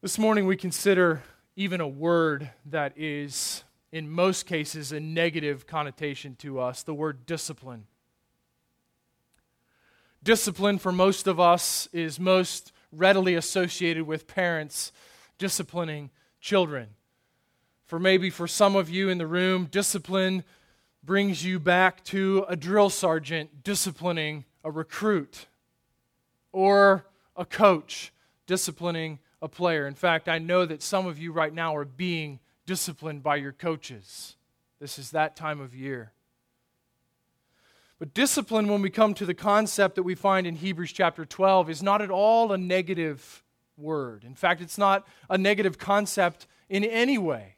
This morning we consider even a word that is, in most cases, a negative connotation to us the word discipline. Discipline, for most of us, is most readily associated with parents disciplining children. For maybe for some of you in the room, discipline brings you back to a drill sergeant disciplining a recruit or a coach disciplining a player. In fact, I know that some of you right now are being disciplined by your coaches. This is that time of year. But discipline, when we come to the concept that we find in Hebrews chapter 12, is not at all a negative word. In fact, it's not a negative concept in any way.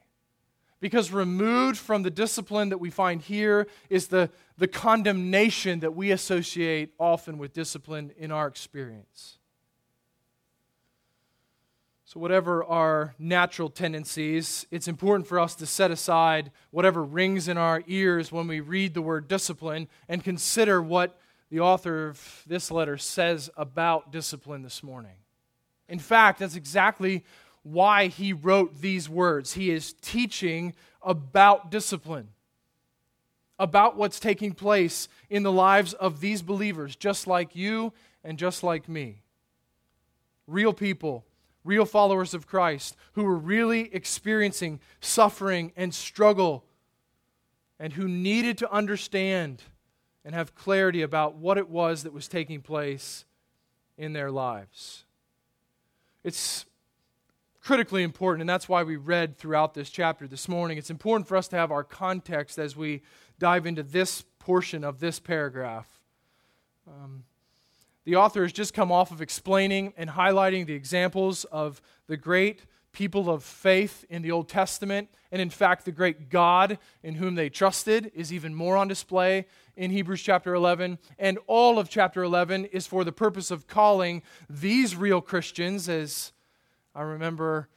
Because removed from the discipline that we find here is the, the condemnation that we associate often with discipline in our experience. So, whatever our natural tendencies, it's important for us to set aside whatever rings in our ears when we read the word discipline and consider what the author of this letter says about discipline this morning. In fact, that's exactly why he wrote these words. He is teaching about discipline, about what's taking place in the lives of these believers, just like you and just like me. Real people real followers of Christ who were really experiencing suffering and struggle and who needed to understand and have clarity about what it was that was taking place in their lives. It's critically important, and that's why we read throughout this chapter this morning. It's important for us to have our context as we dive into this portion of this paragraph. Um, the author has just come off of explaining and highlighting the examples of the great people of faith in the Old Testament. And in fact, the great God in whom they trusted is even more on display in Hebrews chapter 11. And all of chapter 11 is for the purpose of calling these real Christians, as I remember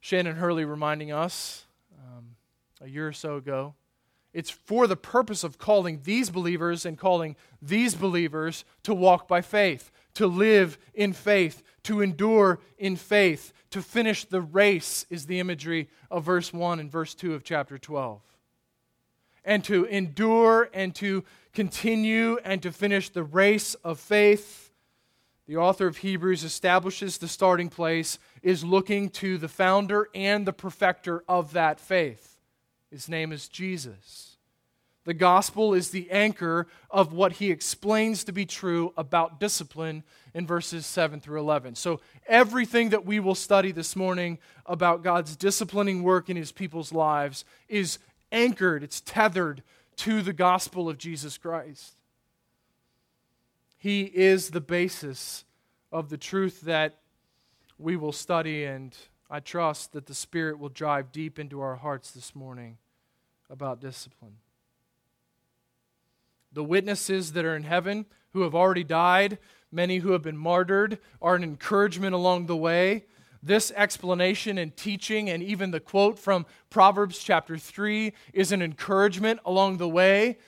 Shannon Hurley reminding us um, a year or so ago, it's for the purpose of calling these believers and calling these believers to walk by faith, to live in faith, to endure in faith, to finish the race, is the imagery of verse 1 and verse 2 of chapter 12. And to endure and to continue and to finish the race of faith, the author of Hebrews establishes the starting place, is looking to the founder and the perfecter of that faith. His name is Jesus. The gospel is the anchor of what he explains to be true about discipline in verses 7 through 11. So, everything that we will study this morning about God's disciplining work in his people's lives is anchored, it's tethered to the gospel of Jesus Christ. He is the basis of the truth that we will study and I trust that the Spirit will drive deep into our hearts this morning about discipline. The witnesses that are in heaven who have already died, many who have been martyred, are an encouragement along the way. This explanation and teaching, and even the quote from Proverbs chapter 3, is an encouragement along the way.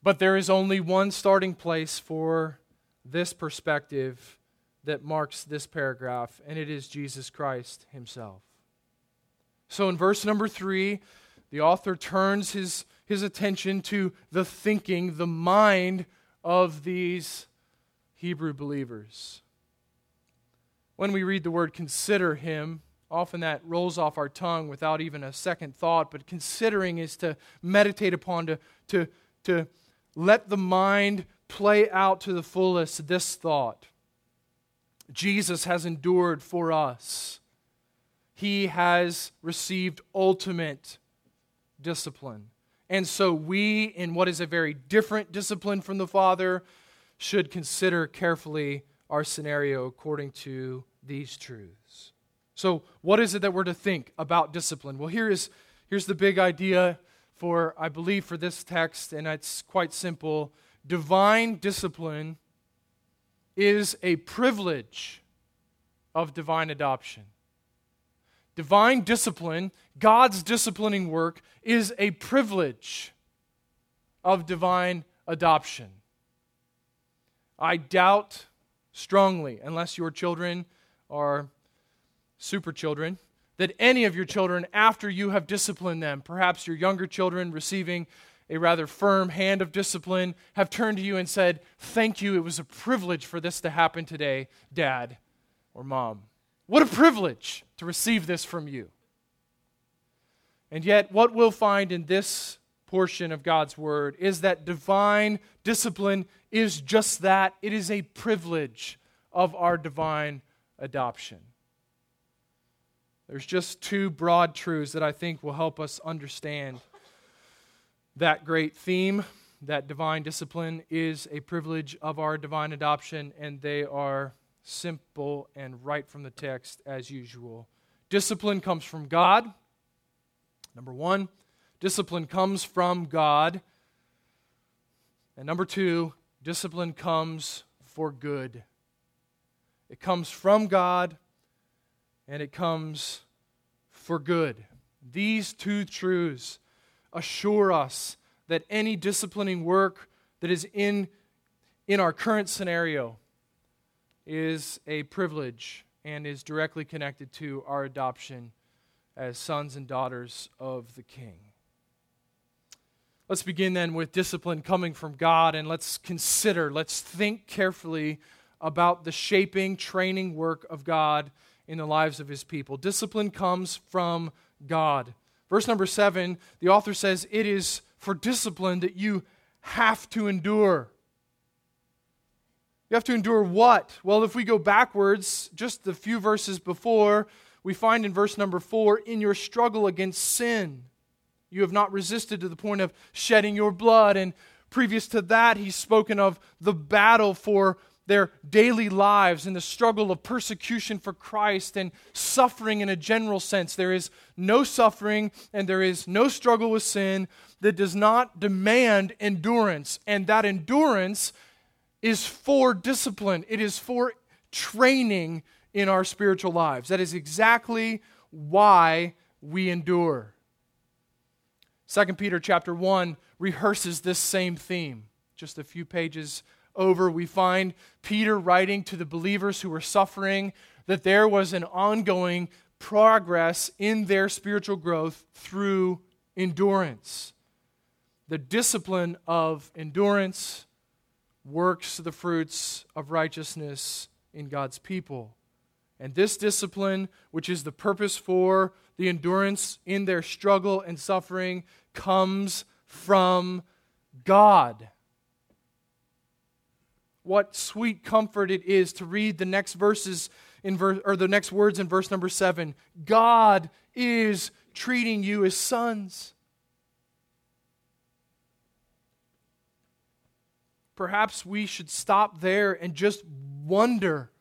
But there is only one starting place for this perspective that marks this paragraph, and it is Jesus Christ himself. So in verse number three, the author turns his, his attention to the thinking, the mind of these Hebrew believers. When we read the word consider him, often that rolls off our tongue without even a second thought, but considering is to meditate upon, to, to, to let the mind play out to the fullest this thought. Jesus has endured for us. He has received ultimate discipline. And so we, in what is a very different discipline from the Father, should consider carefully our scenario according to these truths. So, what is it that we're to think about discipline? Well, here is, here's the big idea for, I believe, for this text, and it's quite simple. Divine discipline is a privilege of divine adoption. Divine discipline, God's disciplining work, is a privilege of divine adoption. I doubt strongly, unless your children are super children, that any of your children, after you have disciplined them, perhaps your younger children receiving a rather firm hand of discipline, have turned to you and said, Thank you, it was a privilege for this to happen today, Dad or Mom. What a privilege to receive this from you. And yet, what we'll find in this portion of God's Word is that divine discipline is just that it is a privilege of our divine adoption. There's just two broad truths that I think will help us understand that great theme that divine discipline is a privilege of our divine adoption, and they are simple and right from the text as usual. Discipline comes from God. Number one, discipline comes from God. And number two, discipline comes for good. It comes from God and it comes for good. These two truths assure us that any disciplining work that is in, in our current scenario is a privilege and is directly connected to our adoption as sons and daughters of the King. Let's begin then with discipline coming from God and let's consider, let's think carefully about the shaping, training work of God in the lives of his people. Discipline comes from God. Verse number seven, the author says, It is for discipline that you have to endure. You have to endure what? Well, if we go backwards, just the few verses before, we find in verse number four, in your struggle against sin, you have not resisted to the point of shedding your blood. And previous to that, he's spoken of the battle for their daily lives and the struggle of persecution for Christ and suffering in a general sense. There is no suffering and there is no struggle with sin that does not demand endurance. And that endurance is for discipline, it is for training in our spiritual lives. That is exactly why we endure. 2 Peter chapter 1 rehearses this same theme. Just a few pages over, we find Peter writing to the believers who were suffering that there was an ongoing progress in their spiritual growth through endurance. The discipline of endurance works the fruits of righteousness in God's people. And this discipline, which is the purpose for the endurance in their struggle and suffering, comes from God. What sweet comfort it is to read the next verses in verse or the next words in verse number 7. God is treating you as sons. perhaps we should stop there and just wonder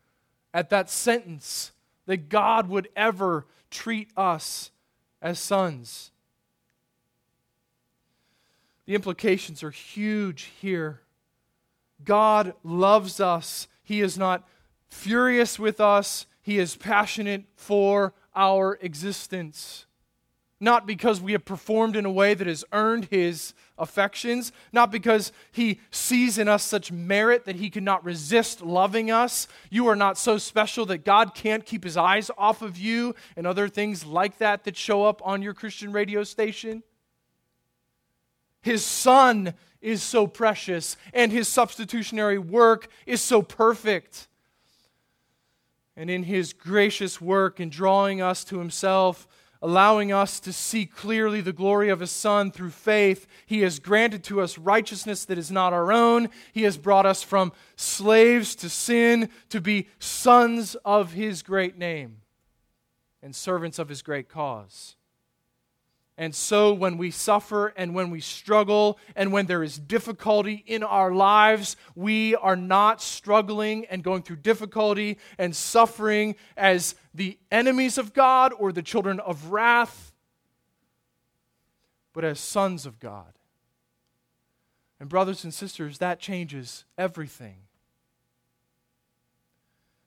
at that sentence that God would ever treat us as sons. The implications are huge here. God loves us. He is not furious with us, He is passionate for our existence not because we have performed in a way that has earned his affections, not because he sees in us such merit that he cannot resist loving us. You are not so special that God can't keep his eyes off of you, and other things like that that show up on your Christian radio station. His son is so precious, and his substitutionary work is so perfect. And in his gracious work in drawing us to himself, allowing us to see clearly the glory of His Son through faith. He has granted to us righteousness that is not our own. He has brought us from slaves to sin to be sons of His great name and servants of His great cause. And so, when we suffer and when we struggle and when there is difficulty in our lives, we are not struggling and going through difficulty and suffering as the enemies of God or the children of wrath, but as sons of God. And, brothers and sisters, that changes everything.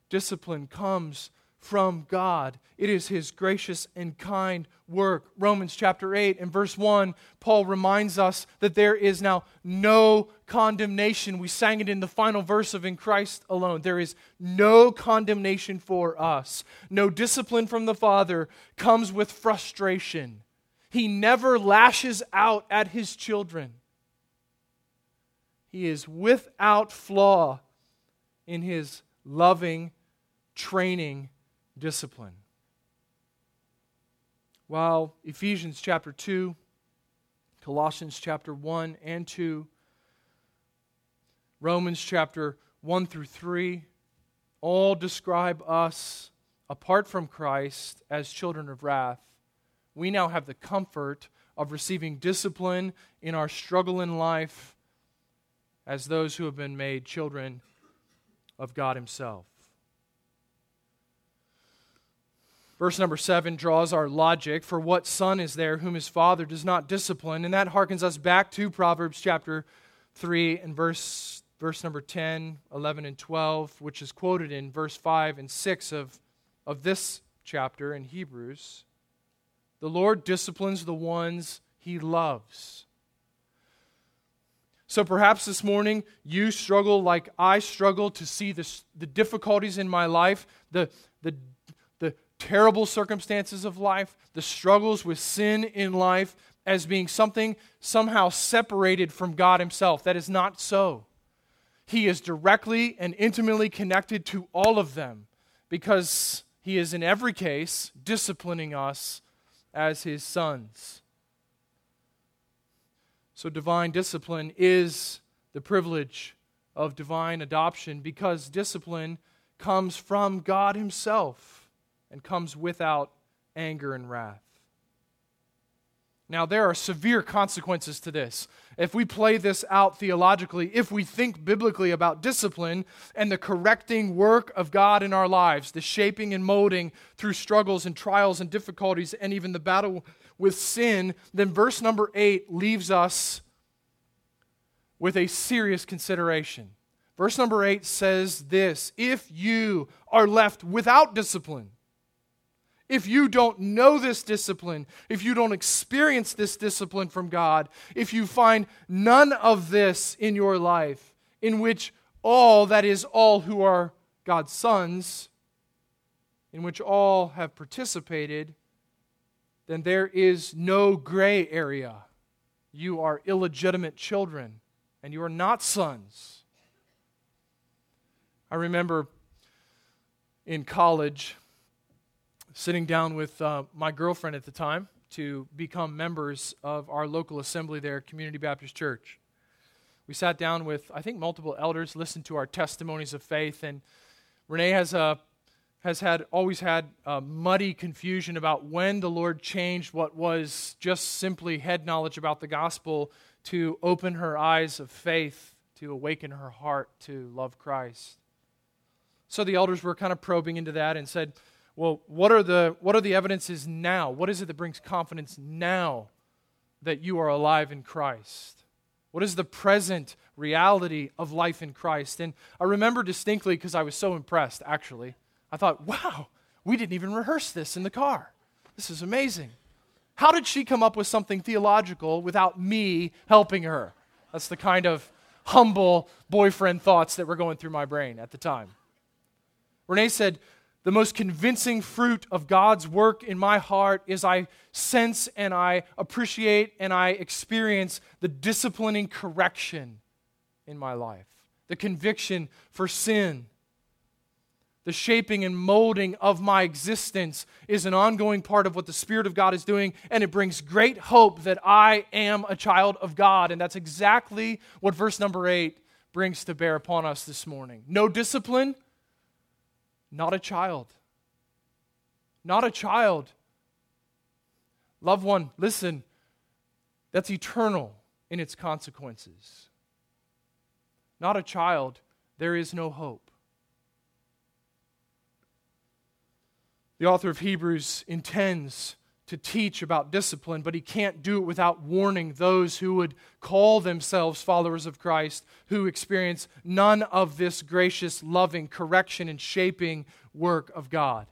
Discipline comes from God. It is his gracious and kind work. Romans chapter 8 and verse 1, Paul reminds us that there is now no condemnation. We sang it in the final verse of In Christ alone. There is no condemnation for us. No discipline from the Father comes with frustration. He never lashes out at his children. He is without flaw in his loving training discipline. While Ephesians chapter 2, Colossians chapter 1 and 2, Romans chapter 1 through 3 all describe us apart from Christ as children of wrath. We now have the comfort of receiving discipline in our struggle in life as those who have been made children of God Himself. Verse number seven draws our logic for what son is there whom his father does not discipline, and that harkens us back to Proverbs chapter 3 and verse, verse number 10, 11, and 12, which is quoted in verse 5 and 6 of, of this chapter in Hebrews. The Lord disciplines the ones he loves. So perhaps this morning you struggle like I struggle to see the, the difficulties in my life, the, the terrible circumstances of life, the struggles with sin in life, as being something somehow separated from God Himself. That is not so. He is directly and intimately connected to all of them because He is, in every case, disciplining us as His sons. So, divine discipline is the privilege of divine adoption because discipline comes from God Himself and comes without anger and wrath. Now, there are severe consequences to this. If we play this out theologically, if we think biblically about discipline and the correcting work of God in our lives, the shaping and molding through struggles and trials and difficulties, and even the battle with sin, then verse number eight leaves us with a serious consideration. Verse number eight says this If you are left without discipline, if you don't know this discipline, if you don't experience this discipline from God, if you find none of this in your life, in which all, that is, all who are God's sons, in which all have participated, then there is no gray area. You are illegitimate children, and you are not sons. I remember in college, sitting down with uh, my girlfriend at the time to become members of our local assembly there, Community Baptist Church. We sat down with, I think, multiple elders, listened to our testimonies of faith, and Renee has, a, uh, has had, always had muddy confusion about when the Lord changed what was just simply head knowledge about the gospel to open her eyes of faith, to awaken her heart to love Christ. So the elders were kind of probing into that and said, well, what are the what are the evidences now? What is it that brings confidence now that you are alive in Christ? What is the present reality of life in Christ? And I remember distinctly because I was so impressed, actually. I thought, wow, we didn't even rehearse this in the car. This is amazing. How did she come up with something theological without me helping her? That's the kind of humble boyfriend thoughts that were going through my brain at the time. Renee said, the most convincing fruit of God's work in my heart is I sense and I appreciate and I experience the disciplining correction in my life, the conviction for sin. The shaping and molding of my existence is an ongoing part of what the Spirit of God is doing, and it brings great hope that I am a child of God. And that's exactly what verse number eight brings to bear upon us this morning. No discipline, not a child. Not a child. Loved one, listen, that's eternal in its consequences. Not a child, there is no hope. The author of Hebrews intends to teach about discipline, but he can't do it without warning those who would call themselves followers of Christ who experience none of this gracious, loving, correction, and shaping work of God.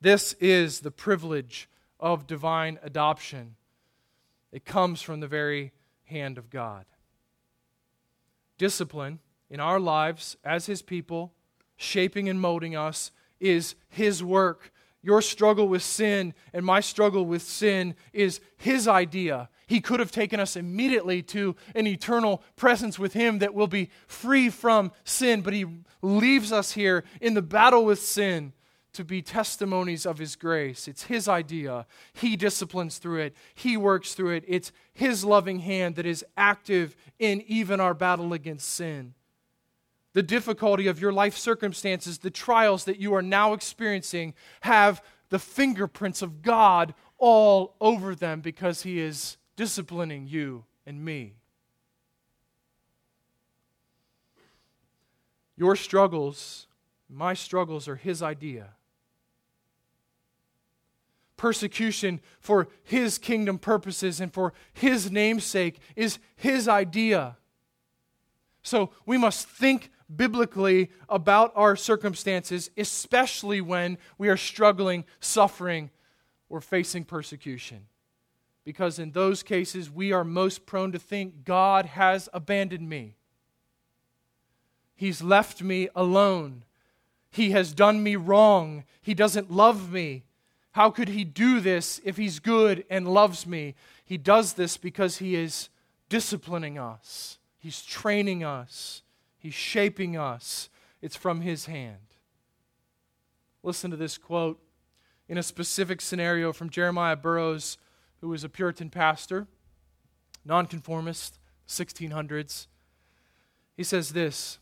This is the privilege of divine adoption. It comes from the very hand of God. Discipline in our lives as His people, shaping and molding us, is His work. Your struggle with sin and my struggle with sin is His idea. He could have taken us immediately to an eternal presence with Him that will be free from sin, but He leaves us here in the battle with sin to be testimonies of His grace. It's His idea. He disciplines through it, He works through it. It's His loving hand that is active in even our battle against sin. The difficulty of your life circumstances, the trials that you are now experiencing, have the fingerprints of God all over them because He is disciplining you and me. Your struggles, my struggles, are His idea. Persecution for His kingdom purposes and for His namesake is His idea. So we must think biblically about our circumstances, especially when we are struggling, suffering, or facing persecution because in those cases we are most prone to think God has abandoned me. He's left me alone. He has done me wrong. He doesn't love me. How could he do this if he's good and loves me? He does this because he is disciplining us, he's training us, he's shaping us. It's from his hand. Listen to this quote in a specific scenario from Jeremiah Burroughs who was a Puritan pastor, nonconformist, 1600s. He says this,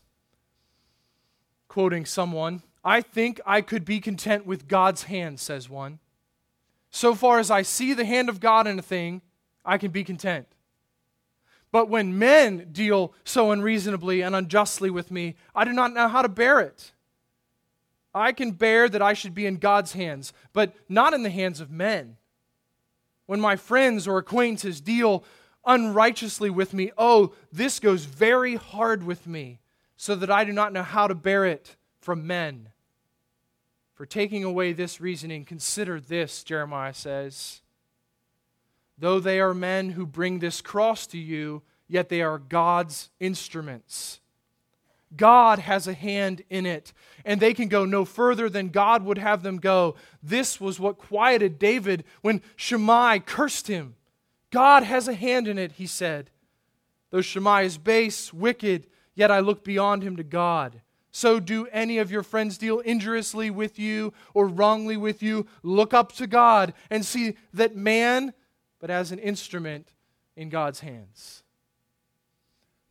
quoting someone I think I could be content with God's hand, says one. So far as I see the hand of God in a thing, I can be content. But when men deal so unreasonably and unjustly with me, I do not know how to bear it. I can bear that I should be in God's hands, but not in the hands of men. When my friends or acquaintances deal unrighteously with me, oh, this goes very hard with me, so that I do not know how to bear it from men. For taking away this reasoning, consider this, Jeremiah says. Though they are men who bring this cross to you, yet they are God's instruments. God has a hand in it, and they can go no further than God would have them go. This was what quieted David when Shimei cursed him. God has a hand in it, he said. Though Shimei is base, wicked, yet I look beyond him to God. So do any of your friends deal injuriously with you or wrongly with you, look up to God and see that man, but as an instrument in God's hands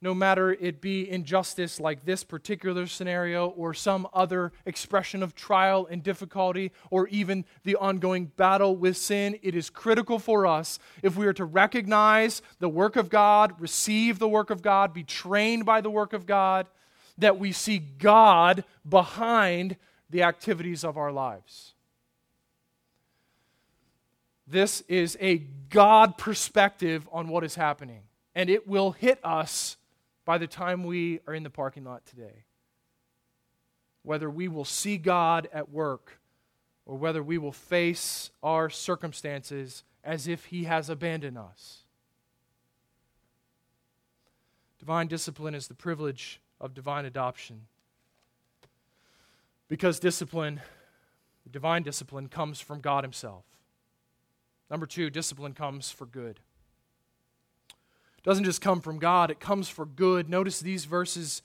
no matter it be injustice like this particular scenario or some other expression of trial and difficulty or even the ongoing battle with sin, it is critical for us if we are to recognize the work of God, receive the work of God, be trained by the work of God, that we see God behind the activities of our lives. This is a God perspective on what is happening, and it will hit us by the time we are in the parking lot today. Whether we will see God at work or whether we will face our circumstances as if He has abandoned us. Divine discipline is the privilege of divine adoption. Because discipline, divine discipline, comes from God Himself. Number two, discipline comes for good doesn't just come from God, it comes for good. Notice these verses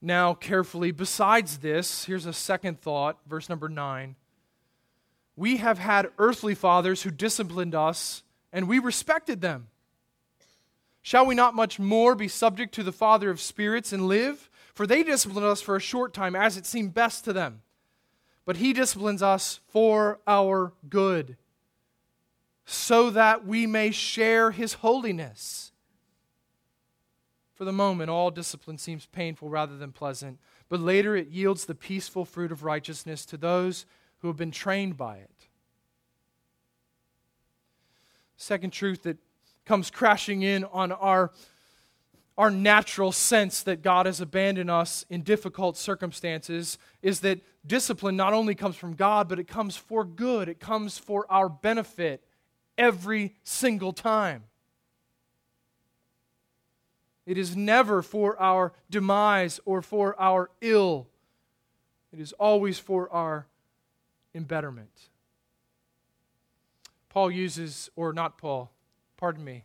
now carefully. Besides this, here's a second thought, verse number 9. We have had earthly fathers who disciplined us, and we respected them. Shall we not much more be subject to the Father of spirits and live? For they disciplined us for a short time as it seemed best to them. But he disciplines us for our good, so that we may share his holiness. For the moment, all discipline seems painful rather than pleasant, but later it yields the peaceful fruit of righteousness to those who have been trained by it. Second truth that comes crashing in on our, our natural sense that God has abandoned us in difficult circumstances is that discipline not only comes from God, but it comes for good, it comes for our benefit every single time. It is never for our demise or for our ill. It is always for our embetterment. Paul uses, or not Paul, pardon me,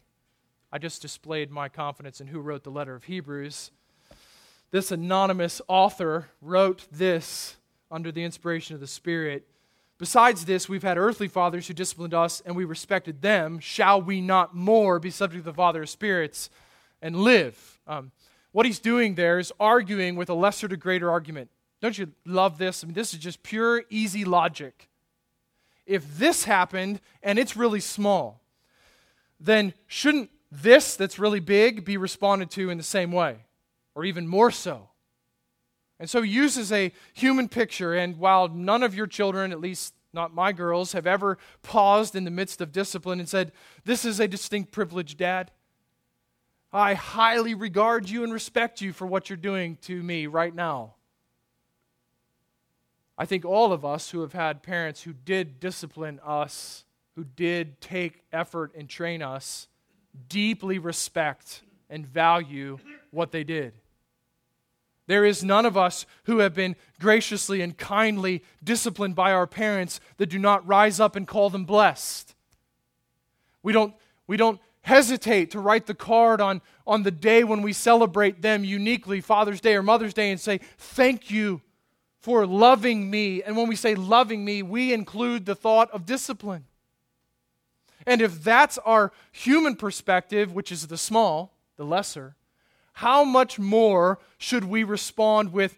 I just displayed my confidence in who wrote the letter of Hebrews. This anonymous author wrote this under the inspiration of the Spirit. Besides this, we've had earthly fathers who disciplined us, and we respected them. Shall we not more be subject to the Father of spirits and live? Um, what he's doing there is arguing with a lesser to greater argument. Don't you love this? I mean, this is just pure, easy logic. If this happened and it's really small, then shouldn't this that's really big be responded to in the same way, or even more so? And so he uses a human picture, and while none of your children, at least not my girls, have ever paused in the midst of discipline and said, This is a distinct privilege, Dad. I highly regard you and respect you for what you're doing to me right now. I think all of us who have had parents who did discipline us, who did take effort and train us, deeply respect and value what they did. There is none of us who have been graciously and kindly disciplined by our parents that do not rise up and call them blessed. We don't, we don't hesitate to write the card on, on the day when we celebrate them uniquely, Father's Day or Mother's Day, and say, Thank you for loving me. And when we say loving me, we include the thought of discipline. And if that's our human perspective, which is the small, the lesser, how much more should we respond with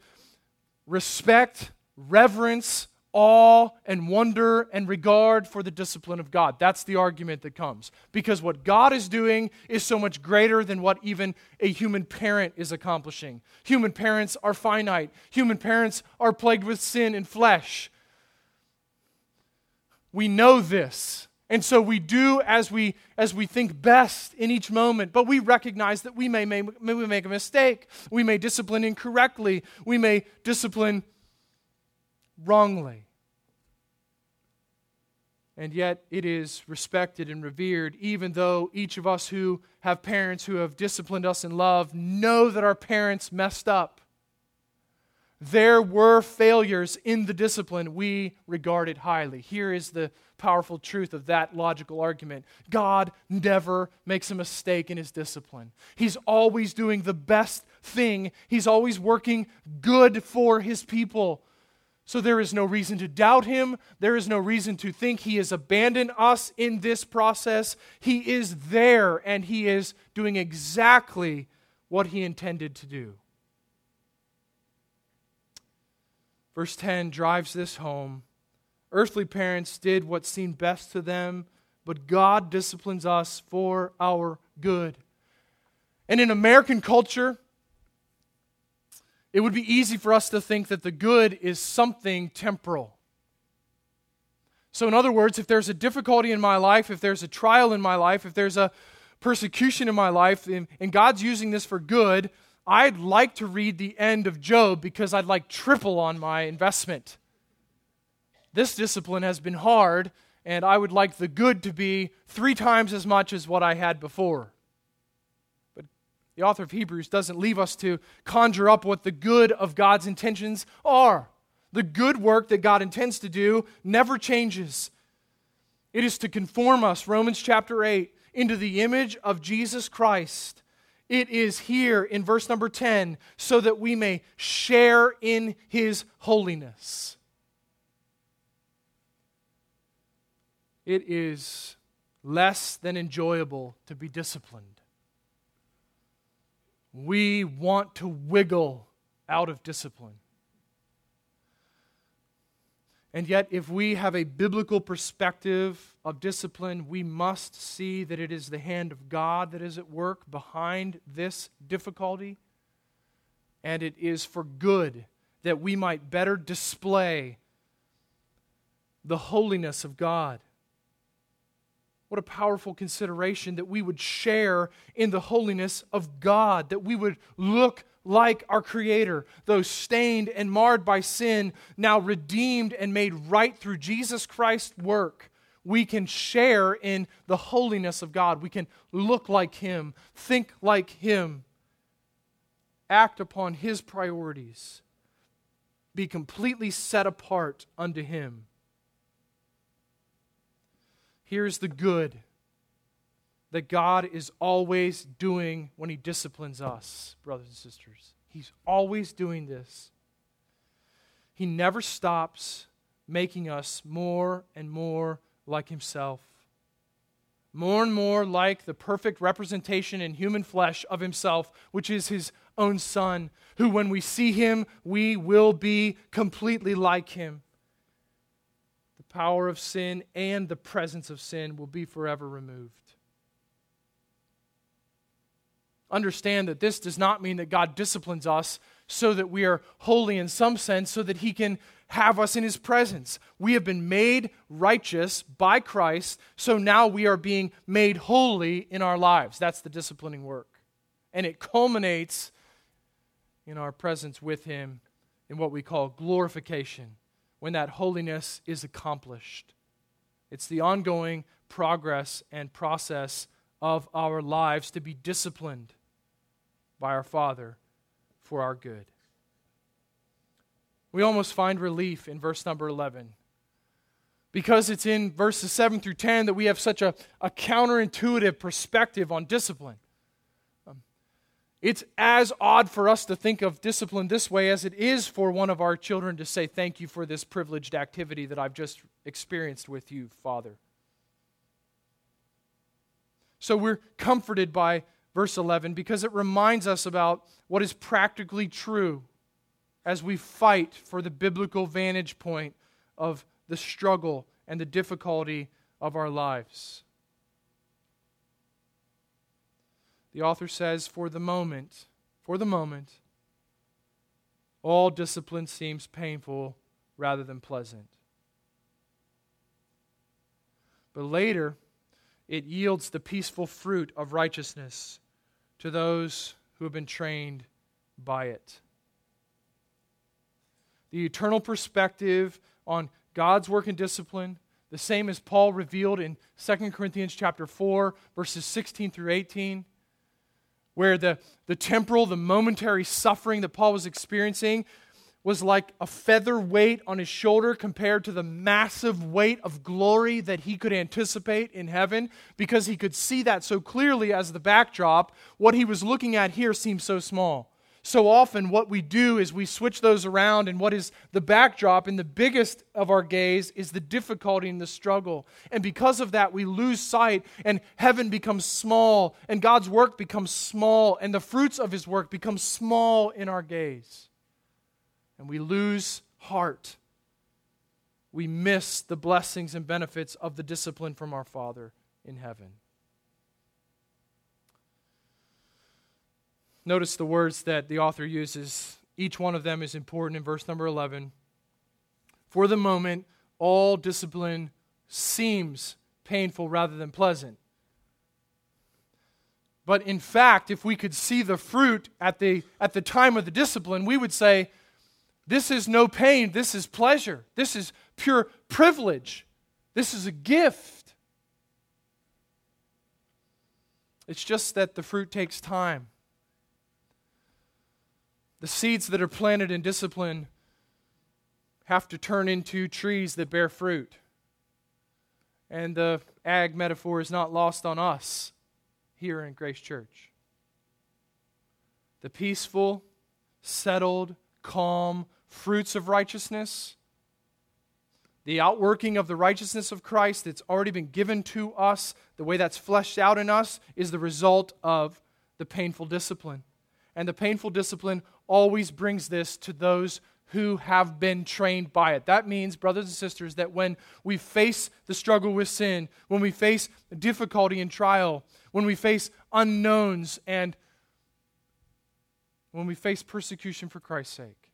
respect, reverence, awe, and wonder and regard for the discipline of God? That's the argument that comes. Because what God is doing is so much greater than what even a human parent is accomplishing. Human parents are finite, human parents are plagued with sin and flesh. We know this. And so we do as we, as we think best in each moment, but we recognize that we may, may, may make a mistake. We may discipline incorrectly. We may discipline wrongly. And yet it is respected and revered, even though each of us who have parents who have disciplined us in love know that our parents messed up. There were failures in the discipline. We regarded highly. Here is the powerful truth of that logical argument God never makes a mistake in his discipline. He's always doing the best thing, He's always working good for His people. So there is no reason to doubt Him. There is no reason to think He has abandoned us in this process. He is there and He is doing exactly what He intended to do. Verse 10 drives this home Earthly parents did what seemed best to them, but God disciplines us for our good. And in American culture, it would be easy for us to think that the good is something temporal. So, in other words, if there's a difficulty in my life, if there's a trial in my life, if there's a persecution in my life, and, God's using this for good, I'd like to read the end of Job because I'd like triple on my investment. This discipline has been hard, and I would like the good to be three times as much as what I had before. But the author of Hebrews doesn't leave us to conjure up what the good of God's intentions are. The good work that God intends to do never changes. It is to conform us, Romans chapter 8, into the image of Jesus Christ. It is here in verse number 10 so that we may share in his holiness. it is less than enjoyable to be disciplined. We want to wiggle out of discipline. And yet, if we have a biblical perspective of discipline, we must see that it is the hand of God that is at work behind this difficulty. And it is for good that we might better display the holiness of God. What a powerful consideration that we would share in the holiness of God, that we would look like our Creator, though stained and marred by sin, now redeemed and made right through Jesus Christ's work, we can share in the holiness of God. We can look like Him, think like Him, act upon His priorities, be completely set apart unto Him. Here's the good that God is always doing when He disciplines us, brothers and sisters. He's always doing this. He never stops making us more and more like Himself, more and more like the perfect representation in human flesh of Himself, which is His own Son, who, when we see Him, we will be completely like Him. The power of sin and the presence of sin will be forever removed understand that this does not mean that God disciplines us so that we are holy in some sense, so that He can have us in His presence. We have been made righteous by Christ, so now we are being made holy in our lives. That's the disciplining work. And it culminates in our presence with Him in what we call glorification, when that holiness is accomplished. It's the ongoing progress and process of our lives to be disciplined by our Father for our good. We almost find relief in verse number 11. Because it's in verses 7 through 10 that we have such a, a counterintuitive perspective on discipline. Um, it's as odd for us to think of discipline this way as it is for one of our children to say, Thank you for this privileged activity that I've just experienced with you, Father. So we're comforted by verse 11 because it reminds us about what is practically true as we fight for the biblical vantage point of the struggle and the difficulty of our lives. The author says, for the moment, for the moment, all discipline seems painful rather than pleasant. But later, it yields the peaceful fruit of righteousness to those who have been trained by it. The eternal perspective on God's work and discipline, the same as Paul revealed in 2 Corinthians chapter 4, verses 16 through 18, where the, the temporal, the momentary suffering that Paul was experiencing was like a feather weight on his shoulder compared to the massive weight of glory that he could anticipate in heaven because he could see that so clearly as the backdrop. What he was looking at here seems so small. So often, what we do is we switch those around, and what is the backdrop and the biggest of our gaze is the difficulty and the struggle. And because of that, we lose sight, and heaven becomes small, and God's work becomes small, and the fruits of his work become small in our gaze and we lose heart, we miss the blessings and benefits of the discipline from our Father in heaven. Notice the words that the author uses. Each one of them is important in verse number 11. For the moment, all discipline seems painful rather than pleasant. But in fact, if we could see the fruit at the, at the time of the discipline, we would say, this is no pain. This is pleasure. This is pure privilege. This is a gift. It's just that the fruit takes time. The seeds that are planted in discipline have to turn into trees that bear fruit. And the ag metaphor is not lost on us here in Grace Church. The peaceful, settled, calm, fruits of righteousness, the outworking of the righteousness of Christ that's already been given to us, the way that's fleshed out in us, is the result of the painful discipline. And the painful discipline always brings this to those who have been trained by it. That means, brothers and sisters, that when we face the struggle with sin, when we face difficulty and trial, when we face unknowns, and when we face persecution for Christ's sake,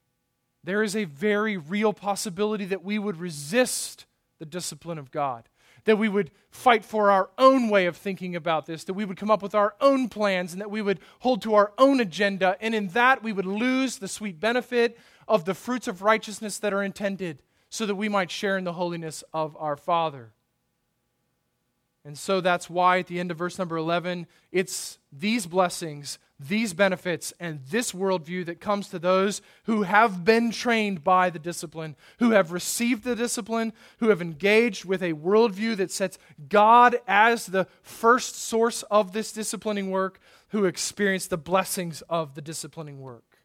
there is a very real possibility that we would resist the discipline of God. that we would fight for our own way of thinking about this, that we would come up with our own plans, and that we would hold to our own agenda, and in that we would lose the sweet benefit of the fruits of righteousness that are intended, so that we might share in the holiness of our Father. And so that's why at the end of verse number 11, it's these blessings, these benefits, and this worldview that comes to those who have been trained by the discipline, who have received the discipline, who have engaged with a worldview that sets God as the first source of this disciplining work, who experience the blessings of the disciplining work.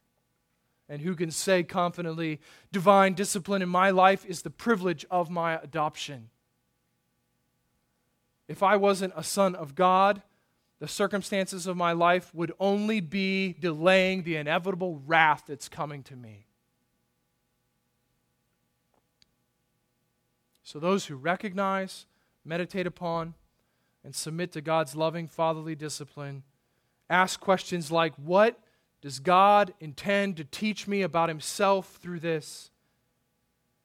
And who can say confidently, divine discipline in my life is the privilege of my adoption. If I wasn't a son of God, the circumstances of my life would only be delaying the inevitable wrath that's coming to me. So, those who recognize, meditate upon, and submit to God's loving fatherly discipline ask questions like What does God intend to teach me about Himself through this?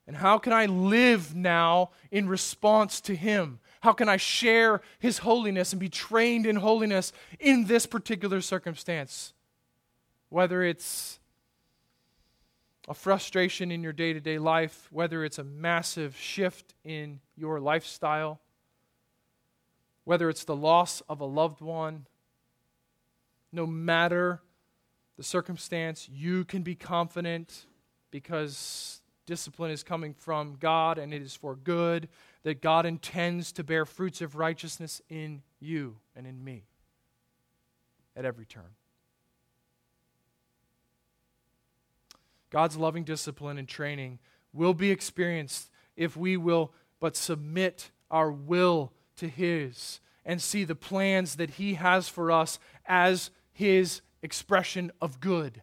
And how can I live now in response to Him? How can I share His holiness and be trained in holiness in this particular circumstance? Whether it's a frustration in your day to day life, whether it's a massive shift in your lifestyle, whether it's the loss of a loved one, no matter the circumstance, you can be confident because discipline is coming from God and it is for good that God intends to bear fruits of righteousness in you and in me at every turn. God's loving discipline and training will be experienced if we will but submit our will to His and see the plans that He has for us as His expression of good.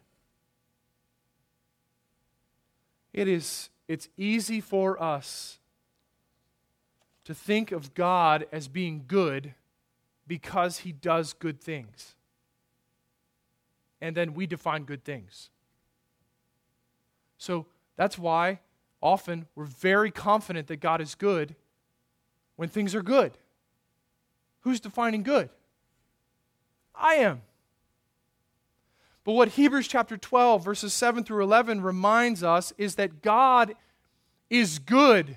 It is it's easy for us to think of God as being good because he does good things. And then we define good things. So that's why often we're very confident that God is good when things are good. Who's defining good? I am. But what Hebrews chapter 12, verses 7 through 11 reminds us is that God is good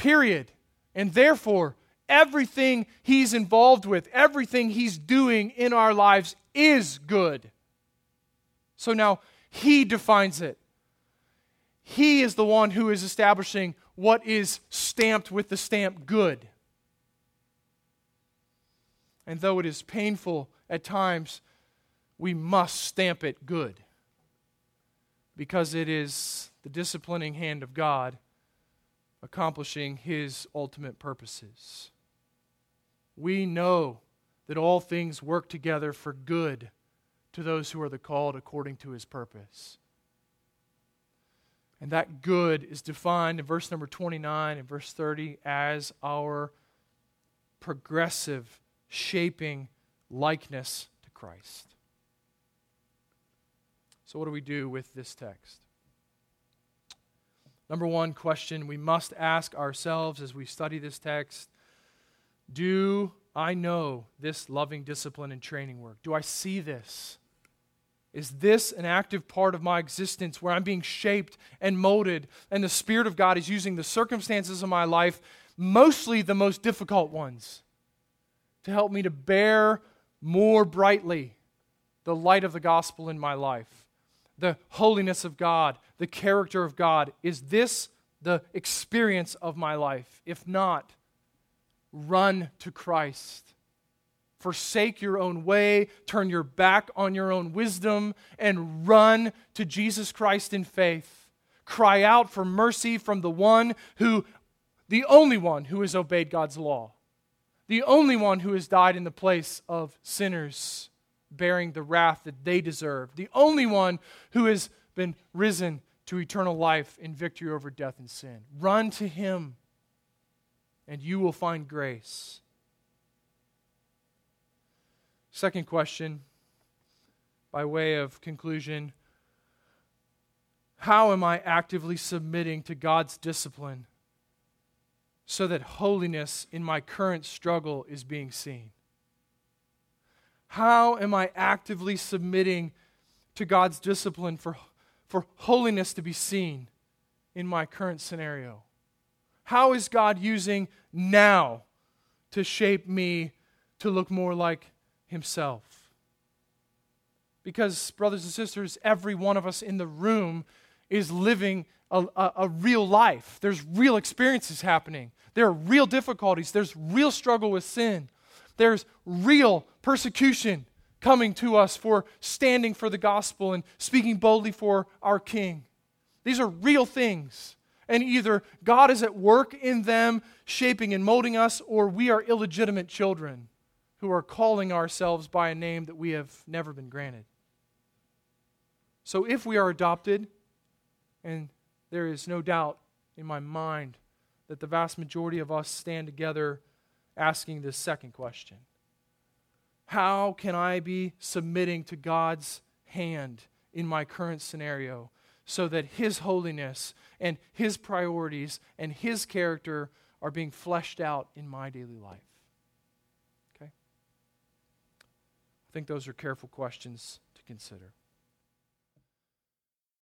period. And therefore, everything he's involved with, everything he's doing in our lives is good. So now he defines it. He is the one who is establishing what is stamped with the stamp good. And though it is painful at times, we must stamp it good because it is the disciplining hand of God accomplishing his ultimate purposes. We know that all things work together for good to those who are the called according to his purpose. And that good is defined in verse number 29 and verse 30 as our progressive shaping likeness to Christ. So, what do we do with this text? Number one question we must ask ourselves as we study this text Do I know this loving discipline and training work? Do I see this? Is this an active part of my existence where I'm being shaped and molded, and the Spirit of God is using the circumstances of my life, mostly the most difficult ones, to help me to bear more brightly the light of the gospel in my life? The holiness of God, the character of God? Is this the experience of my life? If not, run to Christ. Forsake your own way, turn your back on your own wisdom, and run to Jesus Christ in faith. Cry out for mercy from the one who, the only one who has obeyed God's law, the only one who has died in the place of sinners bearing the wrath that they deserve, the only one who has been risen to eternal life in victory over death and sin. Run to him, and you will find grace. Second question, by way of conclusion How am I actively submitting to God's discipline so that holiness in my current struggle is being seen? How am I actively submitting to God's discipline for, for holiness to be seen in my current scenario? How is God using now to shape me to look more like Himself? Because, brothers and sisters, every one of us in the room is living a, a, a, real life. There's real experiences happening. There are real difficulties. There's real struggle with sin. There's real persecution coming to us for standing for the gospel and speaking boldly for our King. These are real things. And either God is at work in them, shaping and molding us, or we are illegitimate children who are calling ourselves by a name that we have never been granted. So if we are adopted, and there is no doubt in my mind that the vast majority of us stand together asking this second question How can I be submitting to God's hand in my current scenario so that His holiness and His priorities and His character are being fleshed out in my daily life? Okay? I think those are careful questions to consider.